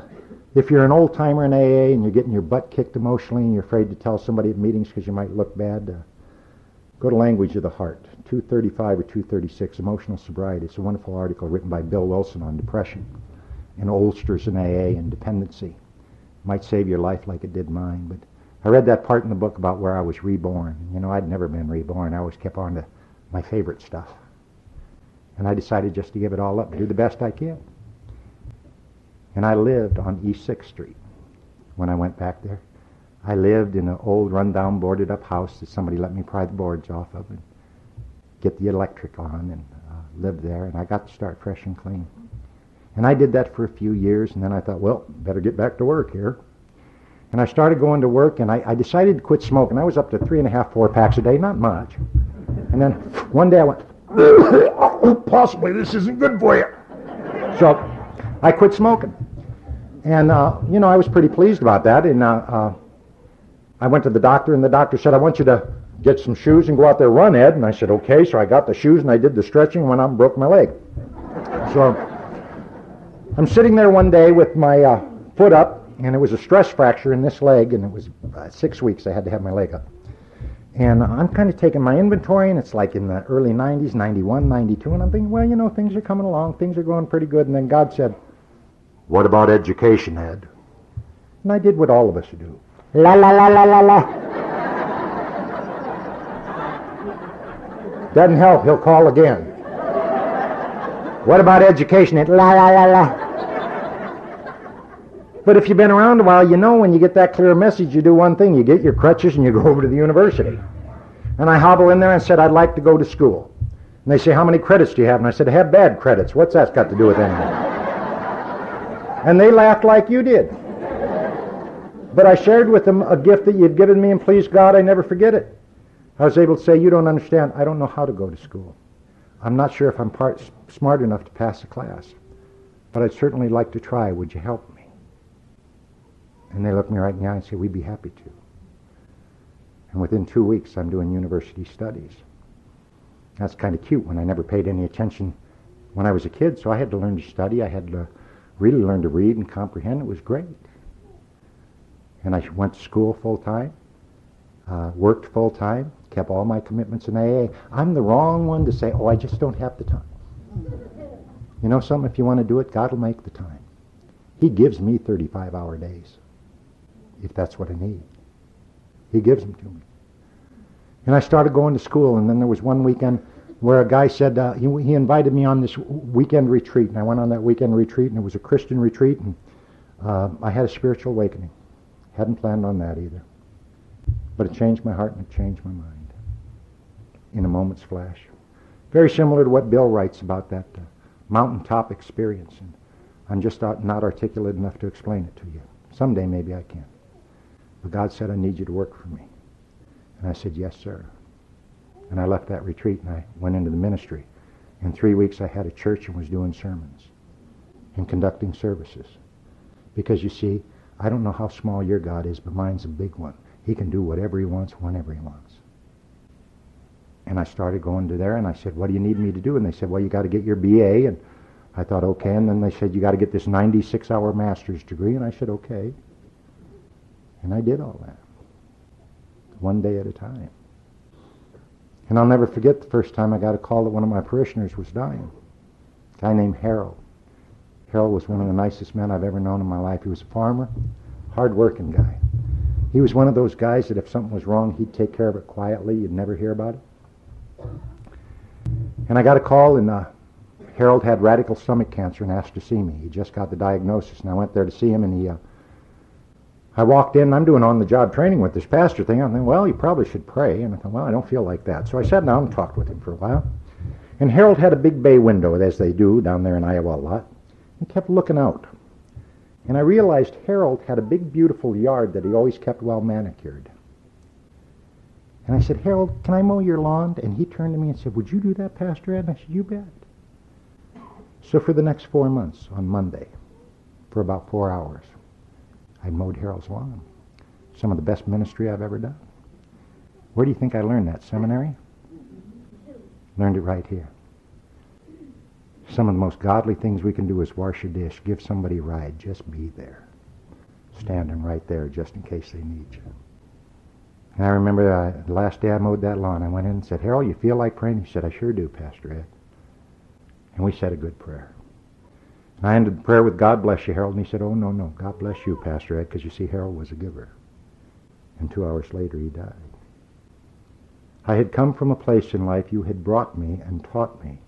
if you're an old timer in AA and you're getting your butt kicked emotionally and you're afraid to tell somebody at meetings because you might look bad, uh, go to Language of the Heart. 235 or 236, Emotional Sobriety. It's a wonderful article written by Bill Wilson on depression and oldsters in AA and dependency. Might save your life like it did mine. But I read that part in the book about where I was reborn. You know, I'd never been reborn. I always kept on to my favorite stuff. And I decided just to give it all up and do the best I can. And I lived on East 6th Street when I went back there. I lived in an old rundown boarded up house that somebody let me pry the boards off of and get the electric on and uh, live there. And I got to start fresh and clean. And I did that for a few years, and then I thought, well, better get back to work here. And I started going to work, and I, I decided to quit smoking. I was up to three and a half, four packs a day, not much. And then one day I went, possibly this isn't good for you. So I quit smoking. And, uh, you know, I was pretty pleased about that. And uh, uh, I went to the doctor, and the doctor said, I want you to get some shoes and go out there run, Ed. And I said, okay. So I got the shoes and I did the stretching, went out and broke my leg. So I'm sitting there one day with my uh, foot up, and it was a stress fracture in this leg, and it was uh, six weeks I had to have my leg up. And I'm kind of taking my inventory, and it's like in the early 90s, 91, 92, and I'm thinking, well, you know, things are coming along, things are going pretty good. And then God said, What about education, Ed? And I did what all of us do. La la la la la la. Doesn't help, he'll call again. What about education? It la la la la. But if you've been around a while, you know when you get that clear message, you do one thing. You get your crutches and you go over to the university. And I hobble in there and said, I'd like to go to school. And they say, how many credits do you have? And I said, I have bad credits. What's that got to do with anything? and they laughed like you did. But I shared with them a gift that you'd given me, and please God, I never forget it. I was able to say, you don't understand. I don't know how to go to school. I'm not sure if I'm part, smart enough to pass a class. But I'd certainly like to try. Would you help me? And they looked me right in the eye and said, we'd be happy to. And within two weeks, I'm doing university studies. That's kind of cute when I never paid any attention when I was a kid, so I had to learn to study. I had to really learn to read and comprehend. It was great. And I went to school full time, uh, worked full time, kept all my commitments in AA. I'm the wrong one to say, oh, I just don't have the time. You know something? If you want to do it, God will make the time. He gives me 35 hour days if that's what I need. He gives them to me. And I started going to school, and then there was one weekend where a guy said uh, he, he invited me on this weekend retreat, and I went on that weekend retreat, and it was a Christian retreat, and uh, I had a spiritual awakening. Hadn't planned on that either, but it changed my heart and it changed my mind in a moment's flash. Very similar to what Bill writes about that uh, mountaintop experience, and I'm just not articulate enough to explain it to you. Someday maybe I can. But God said, I need you to work for me. And I said, yes, sir. And I left that retreat and I went into the ministry. In three weeks, I had a church and was doing sermons and conducting services. Because you see, I don't know how small your God is, but mine's a big one. He can do whatever he wants, whenever he wants. And I started going to there and I said, what do you need me to do? And they said, well, you got to get your BA. And I thought, okay. And then they said, you got to get this 96-hour master's degree. And I said, okay. And I did all that. One day at a time. And I'll never forget the first time I got a call that one of my parishioners was dying. A guy named Harold. Harold was one of the nicest men I've ever known in my life. He was a farmer, hard-working guy. He was one of those guys that if something was wrong, he'd take care of it quietly. You'd never hear about it. And I got a call, and uh, Harold had radical stomach cancer and asked to see me. He just got the diagnosis, and I went there to see him, and he uh, I walked in, I'm doing on-the-job training with this pastor thing. I'm thinking, well, you probably should pray. And I thought, well, I don't feel like that. So I sat down and talked with him for a while. And Harold had a big bay window, as they do down there in Iowa a lot. He kept looking out. And I realized Harold had a big, beautiful yard that he always kept well manicured. And I said, Harold, can I mow your lawn? And he turned to me and said, would you do that, Pastor Ed? And I said, you bet. So for the next four months, on Monday, for about four hours, I mowed Harold's lawn. Some of the best ministry I've ever done. Where do you think I learned that? Seminary? Learned it right here. Some of the most godly things we can do is wash a dish, give somebody a ride, just be there. Standing right there just in case they need you. And I remember uh, the last day I mowed that lawn, I went in and said, Harold, you feel like praying? He said, I sure do, Pastor Ed. And we said a good prayer. And I ended the prayer with, God bless you, Harold. And he said, oh, no, no, God bless you, Pastor Ed, because you see, Harold was a giver. And two hours later, he died. I had come from a place in life you had brought me and taught me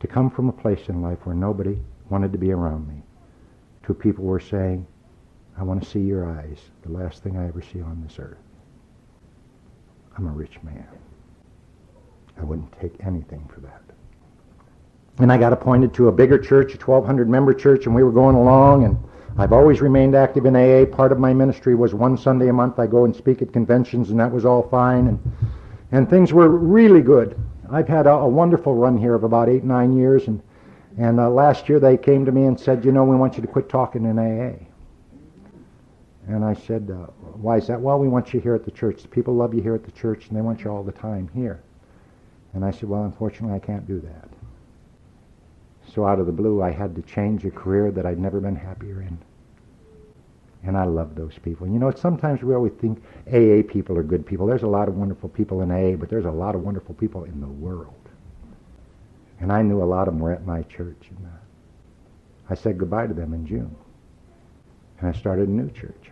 to come from a place in life where nobody wanted to be around me, to people were saying, I want to see your eyes, the last thing I ever see on this earth. I'm a rich man. I wouldn't take anything for that. And I got appointed to a bigger church, a 1,200 member church, and we were going along. And I've always remained active in AA. Part of my ministry was one Sunday a month I go and speak at conventions, and that was all fine. And, and things were really good. I've had a, a wonderful run here of about eight, nine years. And, and uh, last year they came to me and said, you know, we want you to quit talking in AA. And I said, uh, why is that? Well, we want you here at the church. The people love you here at the church, and they want you all the time here. And I said, well, unfortunately, I can't do that. so out of the blue, I had to change a career that I'd never been happier in. And I love those people. You know, sometimes we always think AA people are good people. There's a lot of wonderful people in AA, but there's a lot of wonderful people in the world. And I knew a lot of them were at my church. And I said goodbye to them in June. And I started a new church.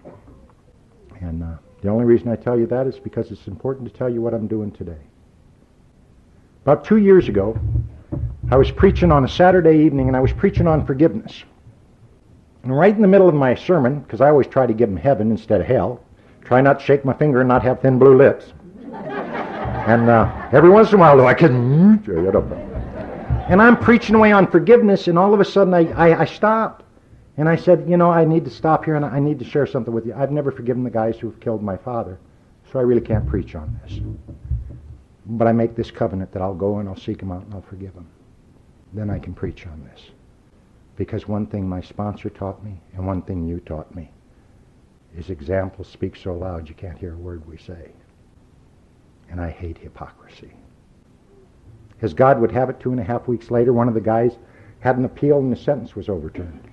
And uh, the only reason I tell you that is because it's important to tell you what I'm doing today. About two years ago, I was preaching on a Saturday evening, and I was preaching on forgiveness. And right in the middle of my sermon, because I always try to give them heaven instead of hell, try not to shake my finger and not have thin blue lips. and uh, every once in a while, though, I can. And I'm preaching away on forgiveness, and all of a sudden I, I, I stopped. And I said, you know, I need to stop here and I need to share something with you. I've never forgiven the guys who've killed my father, so I really can't preach on this. But I make this covenant that I'll go and I'll seek them out and I'll forgive them. Then I can preach on this. Because one thing my sponsor taught me and one thing you taught me is examples speak so loud you can't hear a word we say. And I hate hypocrisy. As God would have it, two and a half weeks later, one of the guys had an appeal and the sentence was overturned.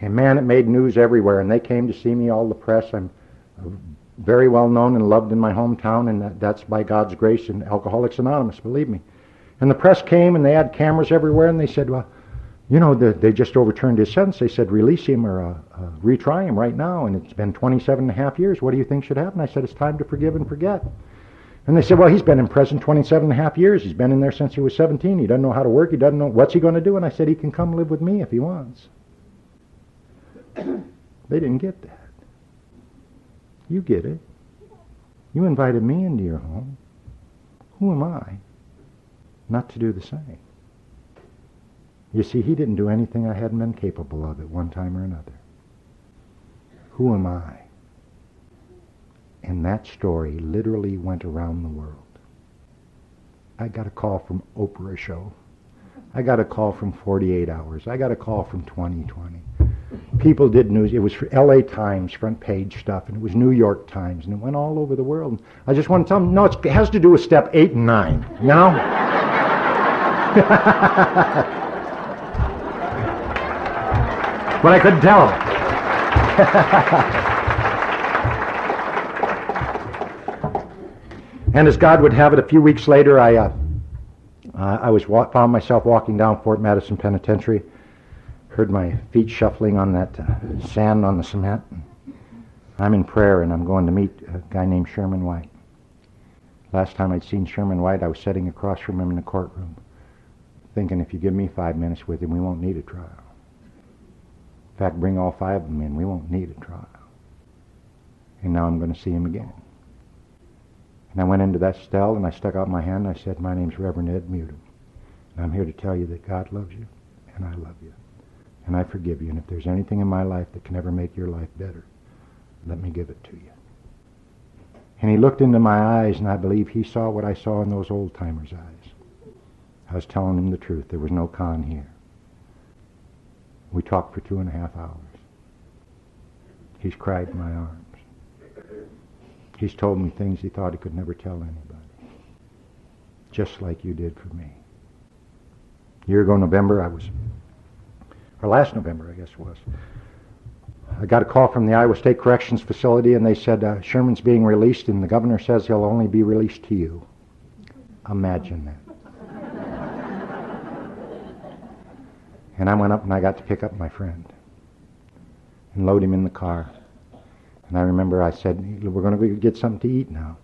And man, it made news everywhere, and they came to see me, all the press. I'm uh, very well known and loved in my hometown, and that, that's by God's grace and Alcoholics Anonymous, believe me. And the press came, and they had cameras everywhere, and they said, well, you know, the, they just overturned his sentence. They said, release him or uh, uh, retry him right now, and it's been 27 and a half years. What do you think should happen? I said, it's time to forgive and forget. And they said, well, he's been in prison 27 and a half years. He's been in there since he was 17. He doesn't know how to work. He doesn't know, what's he going to do? And I said, he can come live with me if he wants. they didn't get that. You get it. You invited me into your home. Who am I not to do the same? You see, he didn't do anything I hadn't been capable of at one time or another. Who am I? And that story literally went around the world. I got a call from Oprah show. I got a call from 48 Hours. I got a call from 2020 people did news. It was for L.A. Times front page stuff, and it was New York Times, and it went all over the world. I just want to tell them, no, it has to do with step eight and nine. You know. but I couldn't tell and as God would have it, a few weeks later, I uh, uh, I was wa- found myself walking down Fort Madison Penitentiary heard my feet shuffling on that uh, sand on the cement. I'm in prayer and I'm going to meet a guy named Sherman White. Last time I'd seen Sherman White, I was sitting across from him in the courtroom, thinking if you give me five minutes with him, we won't need a trial. In fact, bring all five of them in, we won't need a trial. And now I'm going to see him again. And I went into that cell and I stuck out my hand and I said, My name's Reverend Ed Mutum. And I'm here to tell you that God loves you and I love you and I forgive you. And if there's anything in my life that can ever make your life better, let me give it to you. And he looked into my eyes, and I believe he saw what I saw in those old timers' eyes. I was telling him the truth. There was no con here. We talked for two and a half hours. He's cried in my arms. He's told me things he thought he could never tell anybody. Just like you did for me. A year ago, November, I was or last November, I guess it was. I got a call from the Iowa State Corrections Facility, and they said uh, Sherman's being released, and the governor says he'll only be released to you. Imagine that. And I went up and I got to pick up my friend and load him in the car. And I remember I said, We're going to get something to eat now.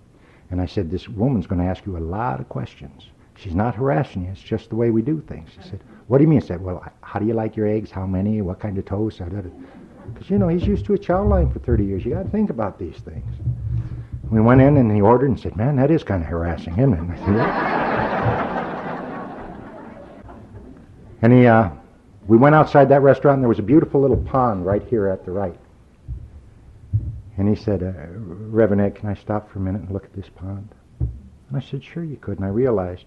And I said, This woman's going to ask you a lot of questions. She's not harassing you, it's just the way we do things. He said, what do you mean? I said, well, how do you like your eggs? How many? What kind of toast? Because, you know, he's used to a chow line for 30 years. You got to think about these things. We went in and he ordered and said, man, that is kind of harassing, isn't it? and he, uh, we went outside that restaurant and there was a beautiful little pond right here at the right. And he said, uh, Reverend Ed, can I stop for a minute and look at this pond? And I said, sure you could. And I realized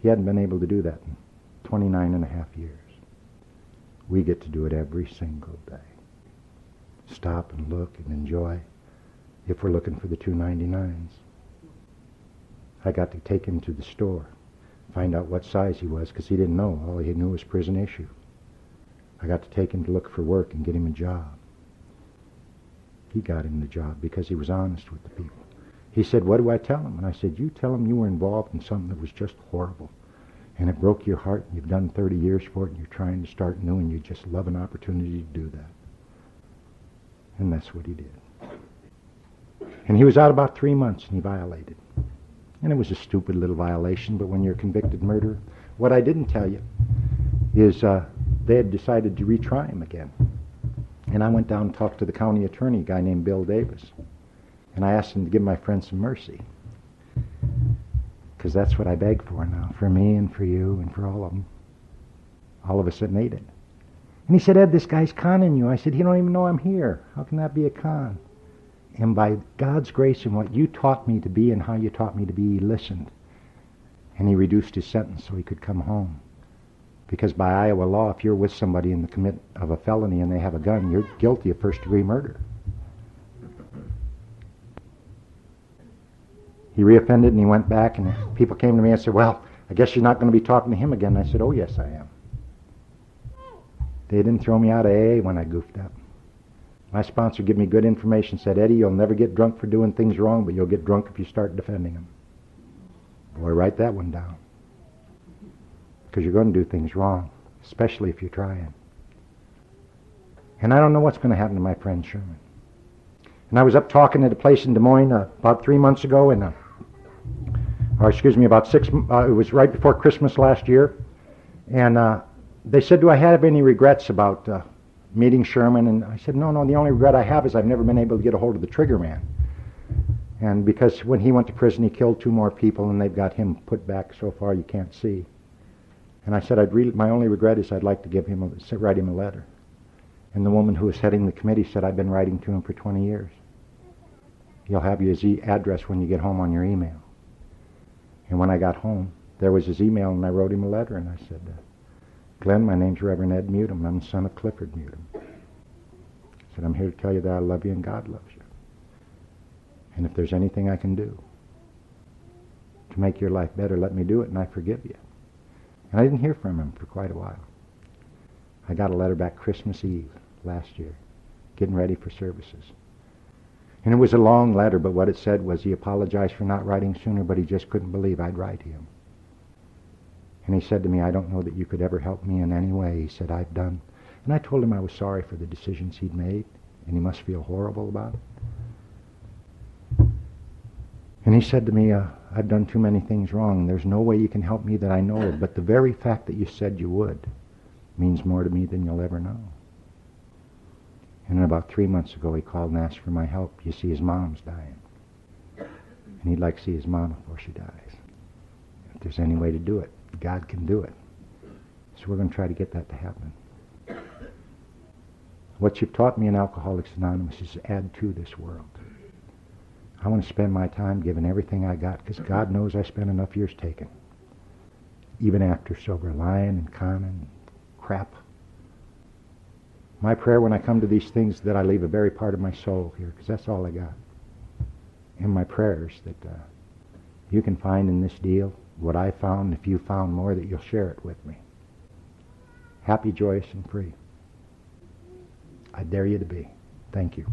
he hadn't been able to do that in 29 and a half years. We get to do it every single day. Stop and look and enjoy if we're looking for the 299s. I got to take him to the store. find out what size he was because he didn't know. All he knew was prison issue. I got to take him to look for work and get him a job. He got him the job because he was honest with the people. He said, what do I tell him? And I said, you tell him you were involved in something that was just horrible. And it broke your heart and you've done 30 years for it and you're trying to start new and you just love an opportunity to do that. And that's what he did. And he was out about three months and he violated. And it was a stupid little violation, but when you're a convicted murderer, what I didn't tell you is uh, they had decided to retry him again. And I went down and talked to the county attorney, a guy named Bill Davis. And I asked him to give my friend some mercy. Because that's what I beg for now, for me and for you and for all of them. All of us that made it. And he said, Ed, this guy's conning you. I said, he don't even know I'm here. How can that be a con? And by God's grace and what you taught me to be and how you taught me to be, he listened. And he reduced his sentence so he could come home. Because by Iowa law, if you're with somebody in the commit of a felony and they have a gun, you're guilty of first degree murder. He reoffended and he went back and people came to me and said, well, I guess you're not going to be talking to him again. And I said, oh, yes, I am. They didn't throw me out of AA when I goofed up. My sponsor gave me good information, said, Eddie, you'll never get drunk for doing things wrong, but you'll get drunk if you start defending them. Boy, write that one down. Because you're going to do things wrong, especially if you're trying. And I don't know what's going to happen to my friend Sherman. And I was up talking at a place in Des Moines uh, about three months ago, and uh, or excuse me, about six. Uh, it was right before Christmas last year, and uh, they said, "Do I have any regrets about uh, meeting Sherman?" And I said, "No, no. The only regret I have is I've never been able to get a hold of the trigger man." And because when he went to prison, he killed two more people, and they've got him put back so far you can't see. And I said, I'd really, my only regret is I'd like to give him a, write him a letter. And the woman who was heading the committee said, I've been writing to him for 20 years. He'll have his e- address when you get home on your email. And when I got home, there was his email, and I wrote him a letter, and I said, uh, Glenn, my name's Reverend Ed Mutum. I'm the son of Clifford Mutum. I said, I'm here to tell you that I love you and God loves you. And if there's anything I can do to make your life better, let me do it, and I forgive you. And I didn't hear from him for quite a while. I got a letter back Christmas Eve last year, getting ready for services. And it was a long letter, but what it said was he apologized for not writing sooner, but he just couldn't believe I'd write to him. And he said to me, I don't know that you could ever help me in any way. He said, I've done. And I told him I was sorry for the decisions he'd made, and he must feel horrible about it. And he said to me, uh, I've done too many things wrong. There's no way you can help me that I know of, but the very fact that you said you would means more to me than you'll ever know. And about three months ago, he called and asked for my help. You see, his mom's dying. And he'd like to see his mom before she dies. If there's any way to do it, God can do it. So we're going to try to get that to happen. What you've taught me in Alcoholics Anonymous is add to this world. I want to spend my time giving everything I got because God knows I spent enough years taking. Even after sober, lying and conning and crap. My prayer when I come to these things that I leave a very part of my soul here because that's all I got. In my prayers that uh, you can find in this deal what I found. If you found more, that you'll share it with me. Happy, joyous, and free. I dare you to be. Thank you.